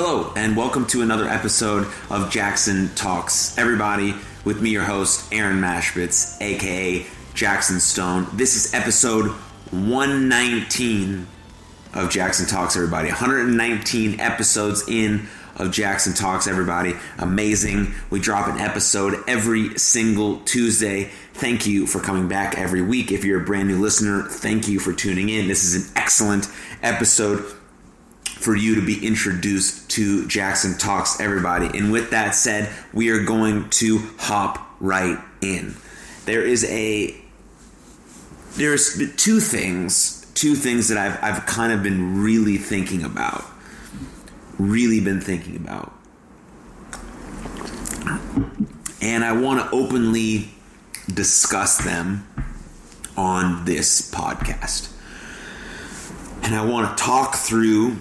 Hello, and welcome to another episode of Jackson Talks. Everybody, with me, your host, Aaron Mashbitz, aka Jackson Stone. This is episode 119 of Jackson Talks, everybody. 119 episodes in of Jackson Talks, everybody. Amazing. We drop an episode every single Tuesday. Thank you for coming back every week. If you're a brand new listener, thank you for tuning in. This is an excellent episode for you to be introduced to Jackson Talks, everybody. And with that said, we are going to hop right in. There is a there's two things, two things that I've I've kind of been really thinking about. Really been thinking about. And I want to openly discuss them on this podcast. And I want to talk through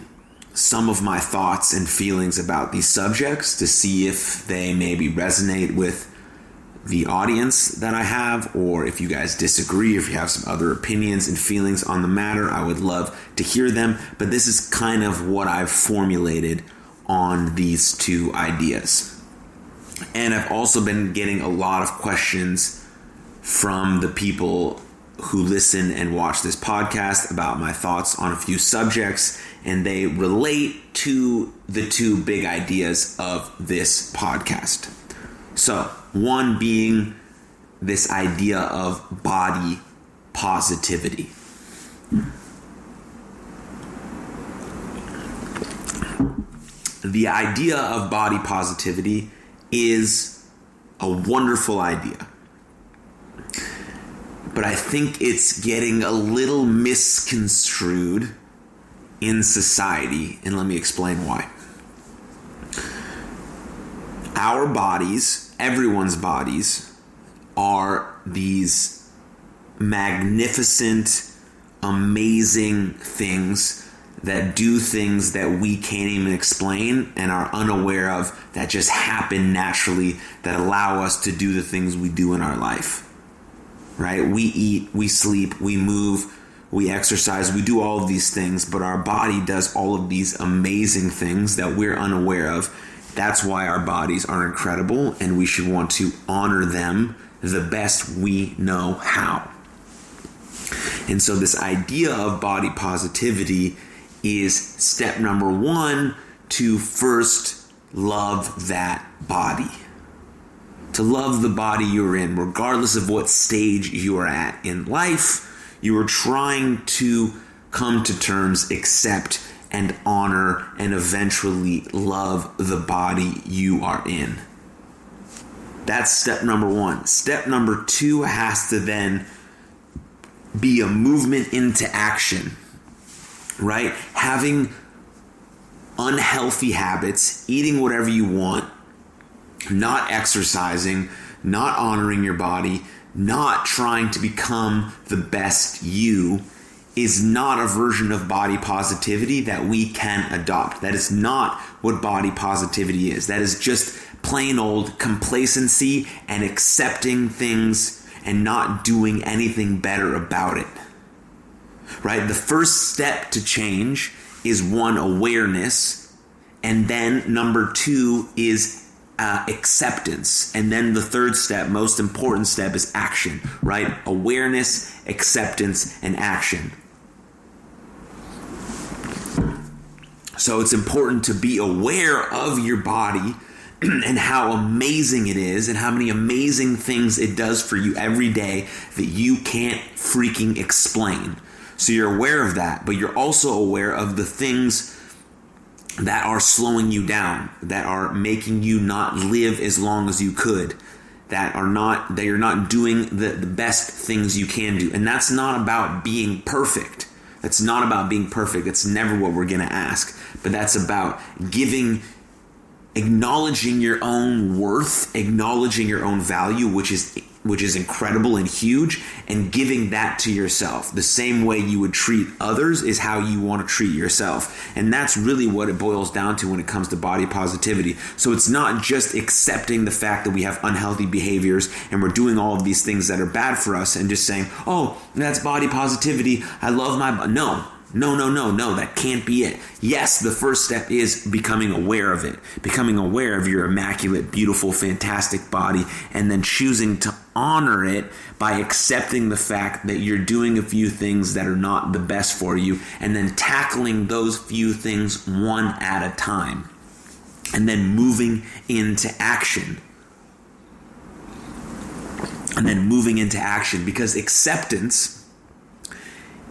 some of my thoughts and feelings about these subjects to see if they maybe resonate with the audience that I have, or if you guys disagree, if you have some other opinions and feelings on the matter, I would love to hear them. But this is kind of what I've formulated on these two ideas. And I've also been getting a lot of questions from the people who listen and watch this podcast about my thoughts on a few subjects, and they relate to the two big ideas of this podcast. So, one being this idea of body positivity. The idea of body positivity is a wonderful idea but I think it's getting a little misconstrued in society, and let me explain why. Our bodies, everyone's bodies, are these magnificent, amazing things that do things that we can't even explain and are unaware of that just happen naturally that allow us to do the things we do in our life right? We eat, we sleep, we move, we exercise, we do all of these things, but our body does all of these amazing things that we're unaware of. That's why our bodies are incredible, and we should want to honor them the best we know how. And so, this idea of body positivity is step number one to first love that body to love the body you're in, regardless of what stage you are at in life. You are trying to come to terms, accept, and honor, and eventually love the body you are in. That's step number one. Step number two has to then be a movement into action, right? Having unhealthy habits, eating whatever you want, not exercising, not honoring your body, not trying to become the best you is not a version of body positivity that we can adopt. That is not what body positivity is. That is just plain old complacency and accepting things and not doing anything better about it. Right? The first step to change is one awareness, and then number two is uh, acceptance. And then the third step, most important step, is action, right? Awareness, acceptance, and action. So it's important to be aware of your body and how amazing it is and how many amazing things it does for you every day that you can't freaking explain. So you're aware of that, but you're also aware of the things that are slowing you down, that are making you not live as long as you could, that are not that you're not doing the, the best things you can do. And that's not about being perfect. That's not about being perfect. That's never what we're gonna ask. But that's about giving acknowledging your own worth, acknowledging your own value, which is which is incredible and huge, and giving that to yourself. The same way you would treat others is how you want to treat yourself. And that's really what it boils down to when it comes to body positivity. So it's not just accepting the fact that we have unhealthy behaviors and we're doing all of these things that are bad for us and just saying, oh, that's body positivity. I love my. No, No, no, no, no, that can't be it. Yes, the first step is becoming aware of it, becoming aware of your immaculate, beautiful, fantastic body, and then choosing to honor it by accepting the fact that you're doing a few things that are not the best for you, and then tackling those few things one at a time, and then moving into action. And then moving into action because acceptance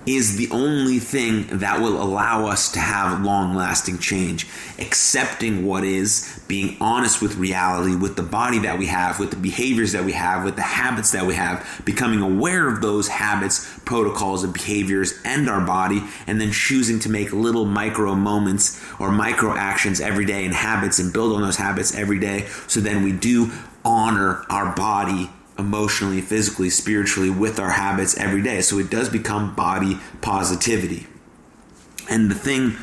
is the only thing that will allow us to have long lasting change. Accepting what is, being honest with reality, with the body that we have, with the behaviors that we have, with the habits that we have, becoming aware of those habits, protocols, and behaviors and our body, and then choosing to make little micro moments or micro actions every day and habits and build on those habits every day so then we do honor our body emotionally, physically, spiritually with our habits every day. So it does become body positivity. And the thing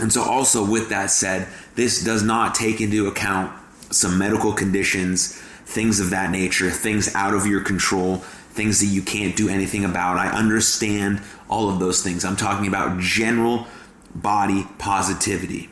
And so also with that said, this does not take into account some medical conditions, things of that nature, things out of your control, things that you can't do anything about. I understand all of those things. I'm talking about general body positivity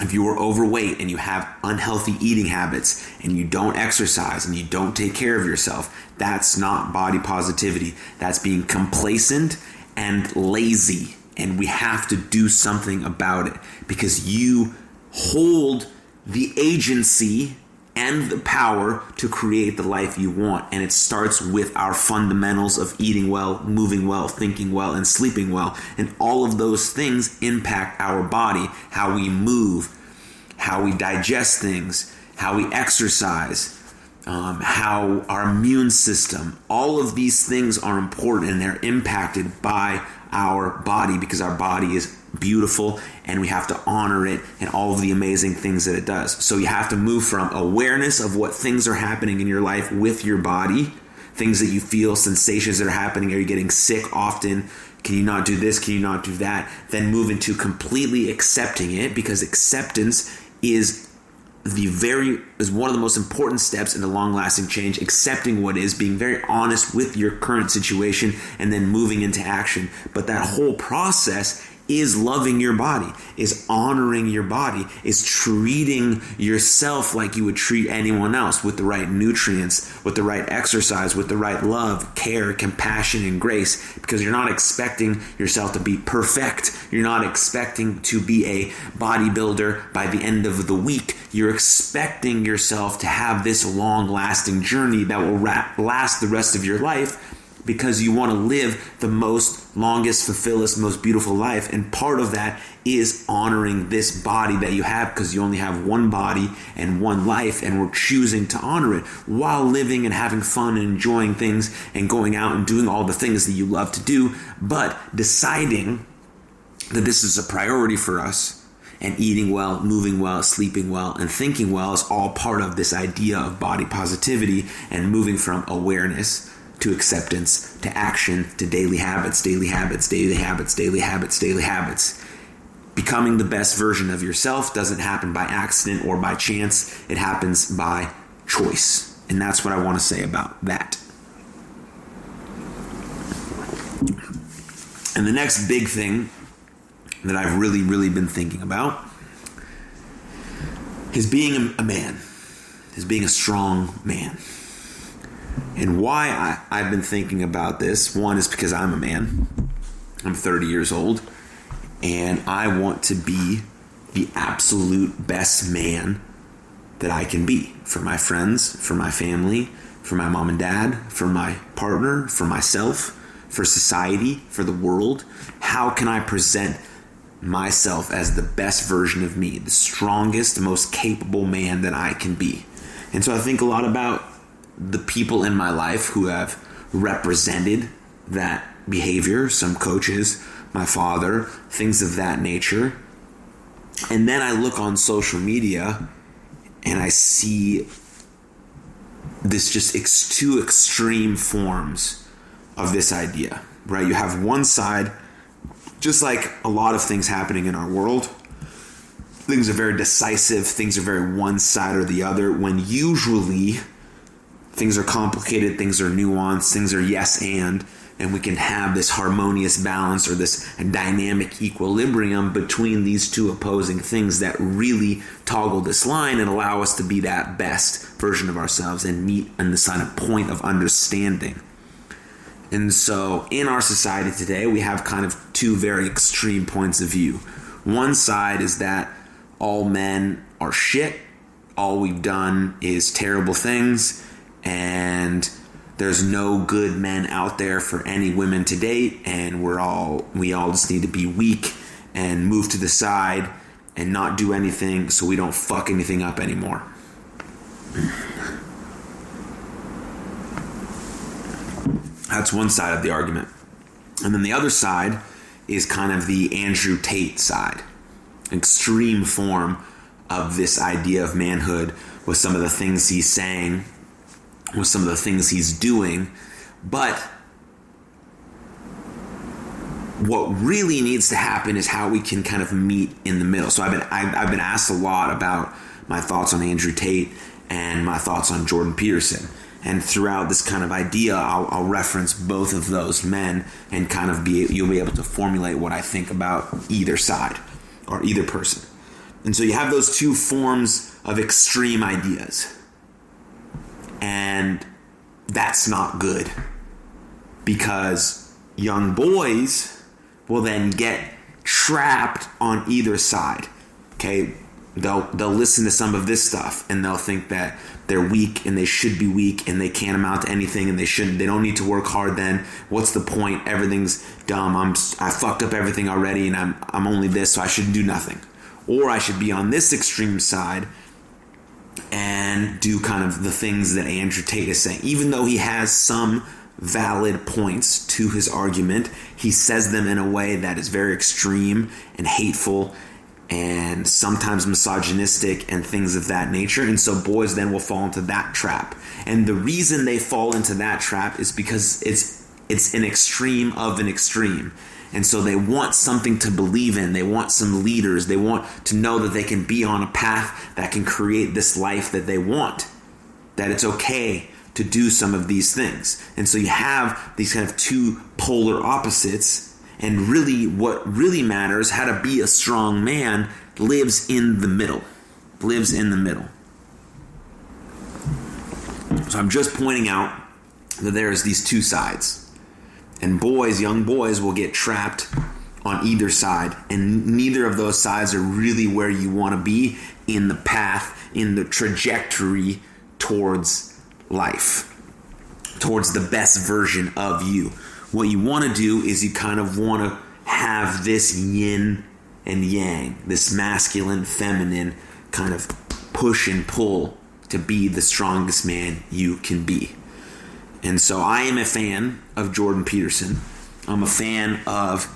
if you are overweight and you have unhealthy eating habits and you don't exercise and you don't take care of yourself, that's not body positivity. That's being complacent and lazy. And we have to do something about it because you hold the agency and the power to create the life you want. And it starts with our fundamentals of eating well, moving well, thinking well, and sleeping well. And all of those things impact our body, how we move, how we digest things, how we exercise. Um, how our immune system, all of these things are important and they're impacted by our body because our body is beautiful and we have to honor it and all of the amazing things that it does. So you have to move from awareness of what things are happening in your life with your body, things that you feel, sensations that are happening. Are you getting sick often? Can you not do this? Can you not do that? Then move into completely accepting it because acceptance is the very is one of the most important steps in the long lasting change accepting what is being very honest with your current situation and then moving into action but that whole process is loving your body, is honoring your body, is treating yourself like you would treat anyone else with the right nutrients, with the right exercise, with the right love, care, compassion, and grace, because you're not expecting yourself to be perfect. You're not expecting to be a bodybuilder by the end of the week. You're expecting yourself to have this long lasting journey that will last the rest of your life because you want to live the most longest, fulfillest, most beautiful life. And part of that is honoring this body that you have because you only have one body and one life, and we're choosing to honor it while living and having fun and enjoying things and going out and doing all the things that you love to do, but deciding that this is a priority for us. And eating well, moving well, sleeping well, and thinking well is all part of this idea of body positivity and moving from awareness to acceptance, to action, to daily habits, daily habits, daily habits, daily habits, daily habits. Becoming the best version of yourself doesn't happen by accident or by chance, it happens by choice. And that's what I want to say about that. And the next big thing that I've really, really been thinking about is being a man, is being a strong man. And why I, I've been thinking about this one is because I'm a man. I'm 30 years old, and I want to be the absolute best man that I can be for my friends, for my family, for my mom and dad, for my partner, for myself, for society, for the world. How can I present myself as the best version of me, the strongest, most capable man that I can be? And so I think a lot about the people in my life who have represented that behavior, some coaches, my father, things of that nature. And then I look on social media and I see this just ex- two extreme forms of this idea, right? You have one side, just like a lot of things happening in our world, things are very decisive, things are very one side or the other, when usually things are complicated, things are nuanced, things are yes and, and we can have this harmonious balance or this dynamic equilibrium between these two opposing things that really toggle this line and allow us to be that best version of ourselves and meet on the side of point of understanding. And so in our society today, we have kind of two very extreme points of view. One side is that all men are shit, all we've done is terrible things, and there's no good men out there for any women to date. And we're all we all just need to be weak and move to the side and not do anything so we don't fuck anything up anymore. That's one side of the argument. And then the other side is kind of the andrew tate side. Extreme form of this idea of manhood with some of the things he's saying with some of the things he's doing, but what really needs to happen is how we can kind of meet in the middle. So I've been I've, I've been asked a lot about my thoughts on Andrew Tate and my thoughts on Jordan Peterson. And throughout this kind of idea, I'll, I'll, reference both of those men and kind of be you'll be able to formulate what I think about either side or either person. And so you have those two forms of extreme ideas. And that's not good. Because young boys will then get trapped on either side. Okay, they'll they'll listen to some of this stuff and they'll think that they're weak and they should be weak and they can't amount to anything and they shouldn't they don't need to work hard then. What's the point? Everything's dumb. I'm i fucked up everything already and i'm i'm only this so i should do nothing. Or i should be on this extreme side and do kind of the things that Andrew Tate is saying. Even though he has some valid points to his argument, he says them in a way that is very extreme and hateful and sometimes misogynistic and things of that nature. And so boys then will fall into that trap. And the reason they fall into that trap is because it's it's an extreme of an extreme. And so they want something to believe in. They want some leaders. They want to know that they can be on a path that can create this life that they want. That it's okay to do some of these things. And so you have these kind of two polar opposites. And really, what really matters, how to be a strong man, lives in the middle. Lives in the middle. So I'm just pointing out that there's these two sides and boys, young boys, will get trapped on either side. And neither of those sides are really where you want to be in the path, in the trajectory towards life, towards the best version of you. What you want to do is you kind of want to have this yin and yang, this masculine, feminine kind of push and pull to be the strongest man you can be. And so I am a fan of Jordan Peterson. I'm a fan of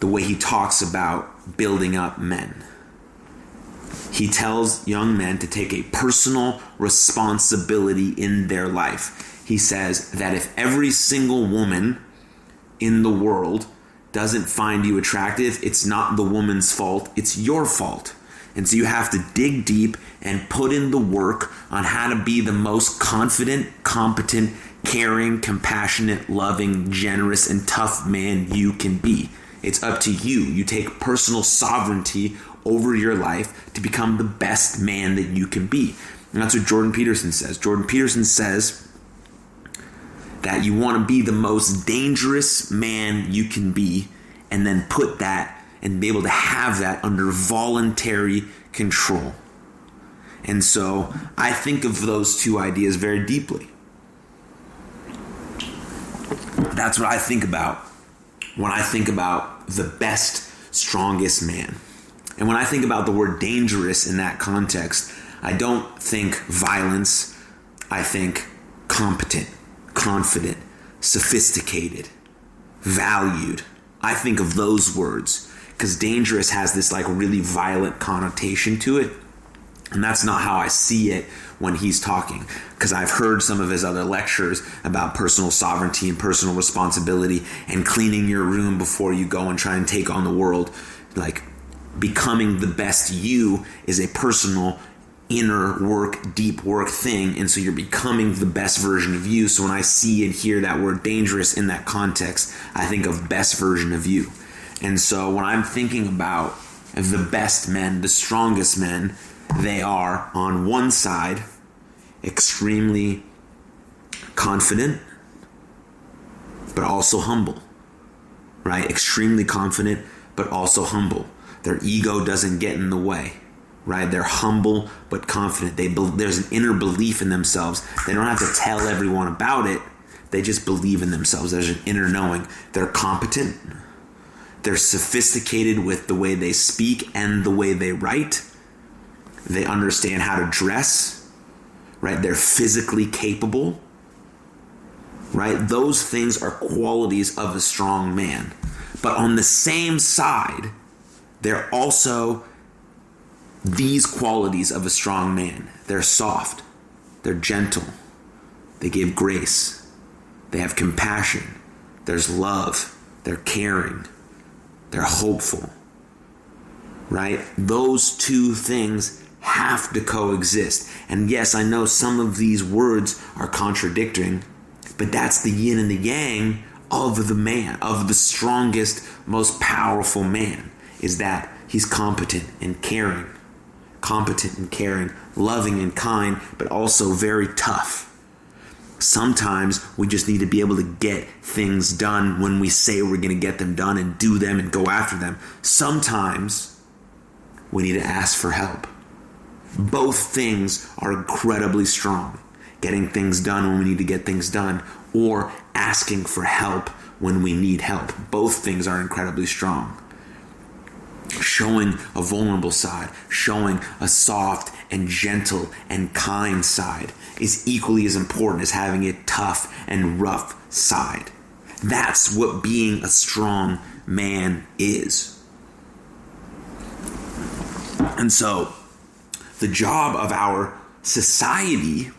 the way he talks about building up men. He tells young men to take a personal responsibility in their life. He says that if every single woman in the world doesn't find you attractive, it's not the woman's fault, it's your fault. And so you have to dig deep and put in the work on how to be the most confident, competent, caring, compassionate, loving, generous, and tough man you can be. It's up to you. You take personal sovereignty over your life to become the best man that you can be. And that's what Jordan Peterson says. Jordan Peterson says that you want to be the most dangerous man you can be, and then put that and be able to have that under voluntary control. And so I think of those two ideas very deeply. That's what I think about when I think about the best, strongest man. And when I think about the word dangerous in that context, I don't think violence. I think competent, confident, sophisticated, valued. I think of those words because dangerous has this like really violent connotation to it. And that's not how I see it when he's talking because I've heard some of his other lectures about personal sovereignty and personal responsibility and cleaning your room before you go and try and take on the world. Like becoming the best you is a personal inner work, deep work thing. And so you're becoming the best version of you. So when I see and hear that word dangerous in that context, I think of best version of you. And so when I'm thinking about the best men, the strongest men, they are on one side extremely confident, but also humble. Right? Extremely confident, but also humble. Their ego doesn't get in the way right? They're humble but confident. They be- there's an inner belief in themselves. They don't have to tell everyone about it. They just believe in themselves. There's an inner knowing. They're competent. They're sophisticated with the way they speak and the way they write. They understand how to dress, right? They're physically capable, right? Those things are qualities of a strong man. But on the same side, they're also these qualities of a strong man. They're soft, they're gentle, they give grace, they have compassion, there's love, they're caring, they're hopeful. Right? Those two things have to coexist. And yes, I know some of these words are contradicting, but that's the yin and the yang of the man, of the strongest, most powerful man, is that he's competent and caring competent and caring, loving and kind, but also very tough. Sometimes we just need to be able to get things done when we say we're going to get them done and do them and go after them. Sometimes we need to ask for help. Both things are incredibly strong. Getting things done when we need to get things done, or asking for help when we need help. Both things are incredibly strong showing a vulnerable side, showing a soft and gentle and kind side is equally as important as having a tough and rough side. That's what being a strong man is. And so, the job of our society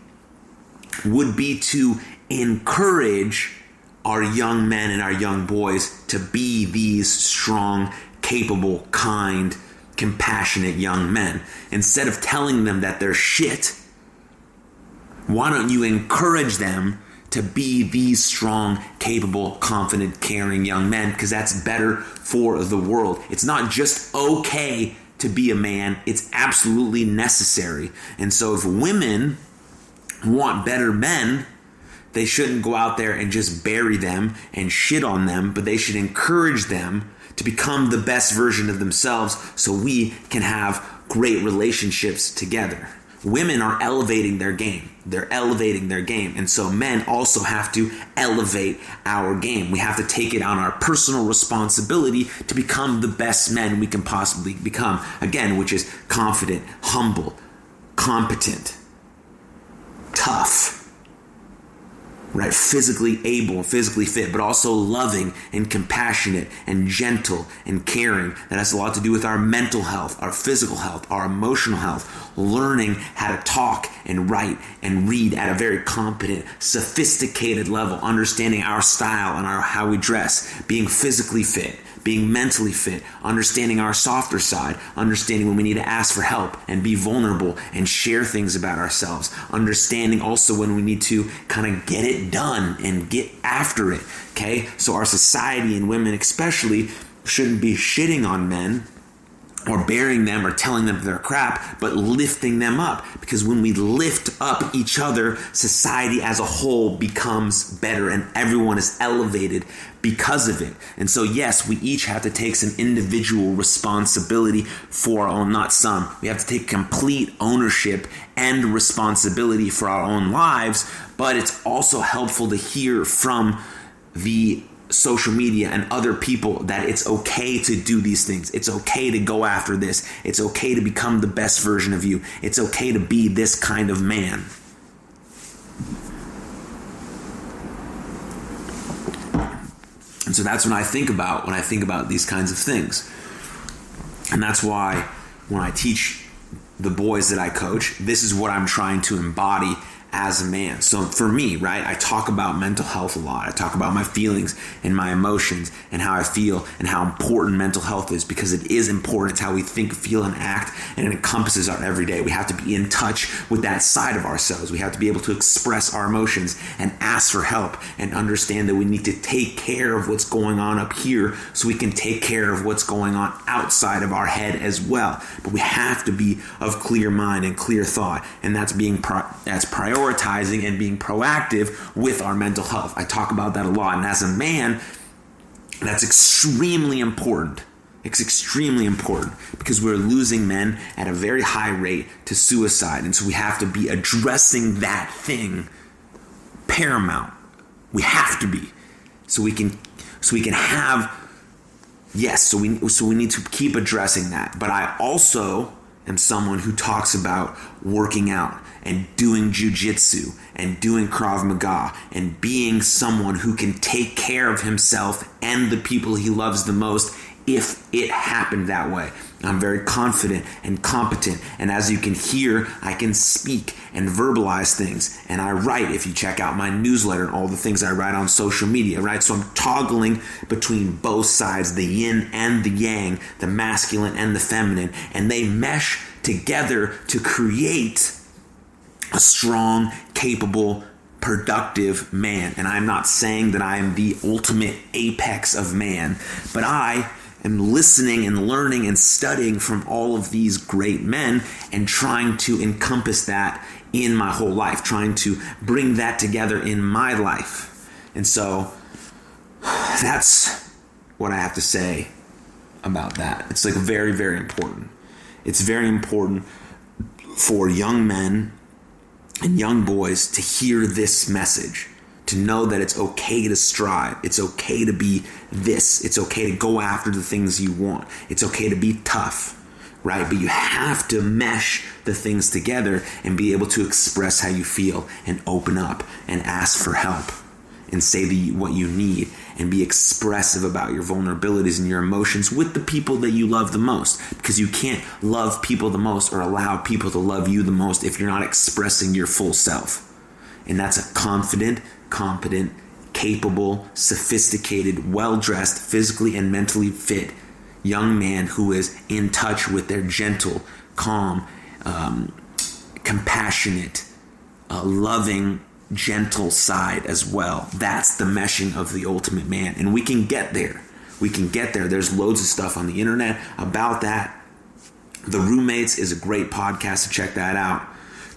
would be to encourage our young men and our young boys to be these strong capable, kind, compassionate young men. Instead of telling them that they're shit, why don't you encourage them to be these strong, capable, confident, caring young men? Because that's better for the world. It's not just okay to be a man, it's absolutely necessary. And so if women want better men, they shouldn't go out there and just bury them and shit on them, but they should encourage them to become the best version of themselves so we can have great relationships together. Women are elevating their game. They're elevating their game. And so men also have to elevate our game. We have to take it on our personal responsibility to become the best men we can possibly become. Again, which is confident, humble, competent, tough right? Physically able physically fit, but also loving and compassionate and gentle and caring. That has a lot to do with our mental health, our physical health, our emotional health, learning how to talk and write and read at a very competent, sophisticated level, understanding our style and our how we dress, being physically fit being mentally fit, understanding our softer side, understanding when we need to ask for help and be vulnerable and share things about ourselves, understanding also when we need to kind of get it done and get after it. Okay, so our society and women, especially, shouldn't be shitting on men or burying them or telling them they're crap, but lifting them up. Because when we lift up each other, society as a whole becomes better and everyone is elevated because of it. And so, yes, we each have to take some individual responsibility for our own, not some. We have to take complete ownership and responsibility for our own lives, but it's also helpful to hear from the social media and other people that it's okay to do these things. It's okay to go after this. It's okay to become the best version of you. It's okay to be this kind of man. And so that's what I think about when I think about these kinds of things. And that's why when I teach the boys that I coach, this is what I'm trying to embody as a man. So for me, right, I talk about mental health a lot. I talk about my feelings and my emotions and how I feel and how important mental health is because it is important. It's how we think, feel, and act, and it encompasses our everyday. We have to be in touch with that side of ourselves. We have to be able to express our emotions and ask for help and understand that we need to take care of what's going on up here so we can take care of what's going on outside of our head as well. But we have to be of clear mind and clear thought, and that's being pro- that's priority prioritizing and being proactive with our mental health. I talk about that a lot. And as a man, that's extremely important. It's extremely important because we're losing men at a very high rate to suicide. And so we have to be addressing that thing paramount. We have to be. So we can so we can have yes, so we so we need to keep addressing that. But I also am someone who talks about working out and doing jujitsu and doing Krav Maga and being someone who can take care of himself and the people he loves the most if it happened that way. I'm very confident and competent, and as you can hear, I can speak and verbalize things. And I write if you check out my newsletter and all the things I write on social media, right? So I'm toggling between both sides, the yin and the yang, the masculine and the feminine, and they mesh together to create a strong, capable, productive man. And I'm not saying that I am the ultimate apex of man, but I am listening and learning and studying from all of these great men and trying to encompass that in my whole life, trying to bring that together in my life. And so that's what I have to say about that. It's like very, very important. It's very important for young men and young boys to hear this message, to know that it's okay to strive, it's okay to be this, it's okay to go after the things you want, it's okay to be tough, right? But you have to mesh the things together and be able to express how you feel and open up and ask for help and say the, what you need and be expressive about your vulnerabilities and your emotions with the people that you love the most because you can't love people the most or allow people to love you the most if you're not expressing your full self. And that's a confident, competent, capable, sophisticated, well dressed, physically and mentally fit young man who is in touch with their gentle, calm, um, compassionate, uh, loving gentle side as well. That's the meshing of the ultimate man. And we can get there. We can get there. There's loads of stuff on the internet about that. The Roommates is a great podcast to check that out.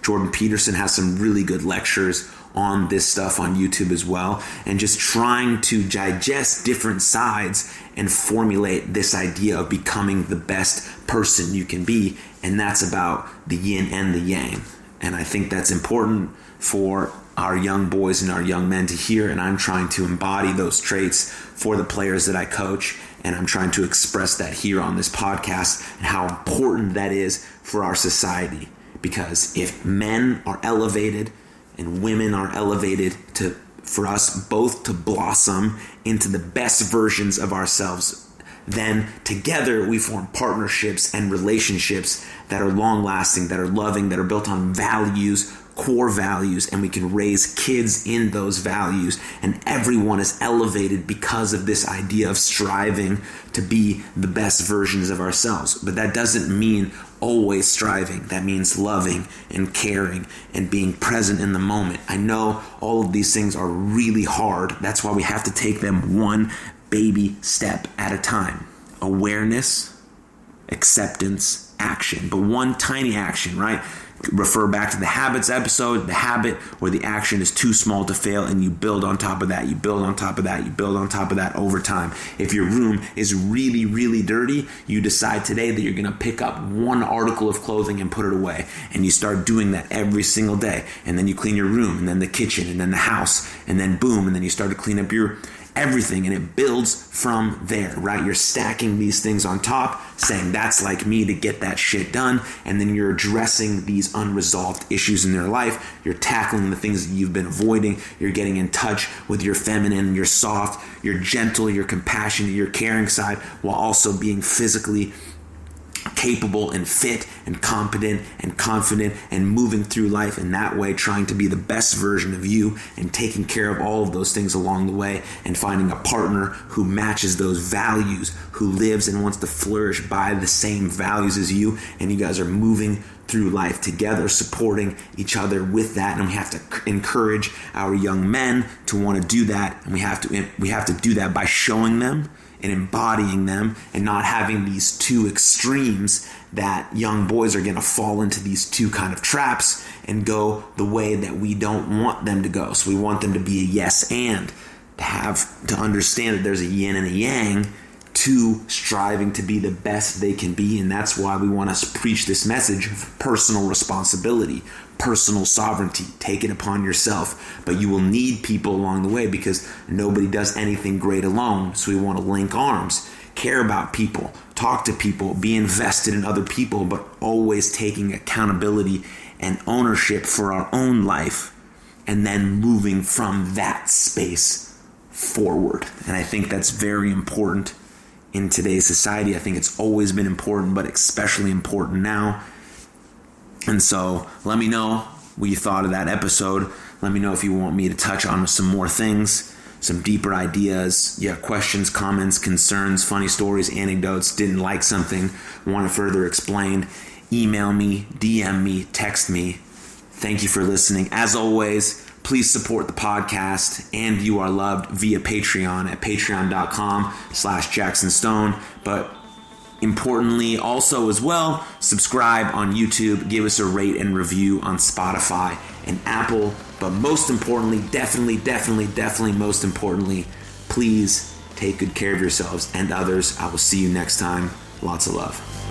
Jordan Peterson has some really good lectures on this stuff on YouTube as well, and just trying to digest different sides and formulate this idea of becoming the best person you can be. And that's about the yin and the yang. And I think that's important for our young boys and our young men to hear, and I'm trying to embody those traits for the players that I coach, and I'm trying to express that here on this podcast and how important that is for our society. Because if men are elevated and women are elevated to for us both to blossom into the best versions of ourselves, then together we form partnerships and relationships that are long lasting, that are loving, that are built on values, core values and we can raise kids in those values. And everyone is elevated because of this idea of striving to be the best versions of ourselves. But that doesn't mean always striving. That means loving and caring and being present in the moment. I know all of these things are really hard. That's why we have to take them one baby step at a time. Awareness acceptance action. But one tiny action right refer back to the habits episode, the habit where the action is too small to fail, and you build on top of that, you build on top of that, you build on top of that over time. If your room is really, really dirty, you decide today that you're going to pick up one article of clothing and put it away. And you start doing that every single day. And then you clean your room, and then the kitchen, and then the house, and then boom, and then you start to clean up your everything and it builds from there, right? You're stacking these things on top, saying that's like me to get that shit done, and then you're addressing these unresolved issues in their life. You're tackling the things that you've been avoiding. You're getting in touch with your feminine, your soft, your gentle, your compassionate, your caring side while also being physically capable and fit and competent and confident and moving through life in that way, trying to be the best version of you and taking care of all of those things along the way and finding a partner who matches those values, who lives and wants to flourish by the same values as you, and you guys are moving through life together, supporting each other with that. And we have to encourage our young men to want to do that. And we have to we have to do that by showing them and embodying them and not having these two extremes that young boys are going to fall into these two kind of traps and go the way that we don't want them to go. So we want them to be a yes and to have to understand that there's a yin and a yang to striving to be the best they can be. And that's why we want to preach this message of personal responsibility, personal sovereignty. Take it upon yourself. But you will need people along the way because nobody does anything great alone. So we want to link arms, care about people, talk to people, be invested in other people, but always taking accountability and ownership for our own life and then moving from that space forward. And I think that's very important in today's society. I think it's always been important, but especially important now. And so let me know what you thought of that episode. Let me know if you want me to touch on some more things, some deeper ideas. Yeah, questions, comments, concerns, funny stories, anecdotes, didn't like something, want to further explain. Email me, DM me, text me. Thank you for listening. As always, please support the podcast and you are loved via patreon at patreon.com slash jackson stone. But importantly also as well subscribe on youtube give us a rate and review on spotify and apple. But most importantly definitely definitely definitely most importantly please take good care of yourselves and others. I will see you next time. Lots of love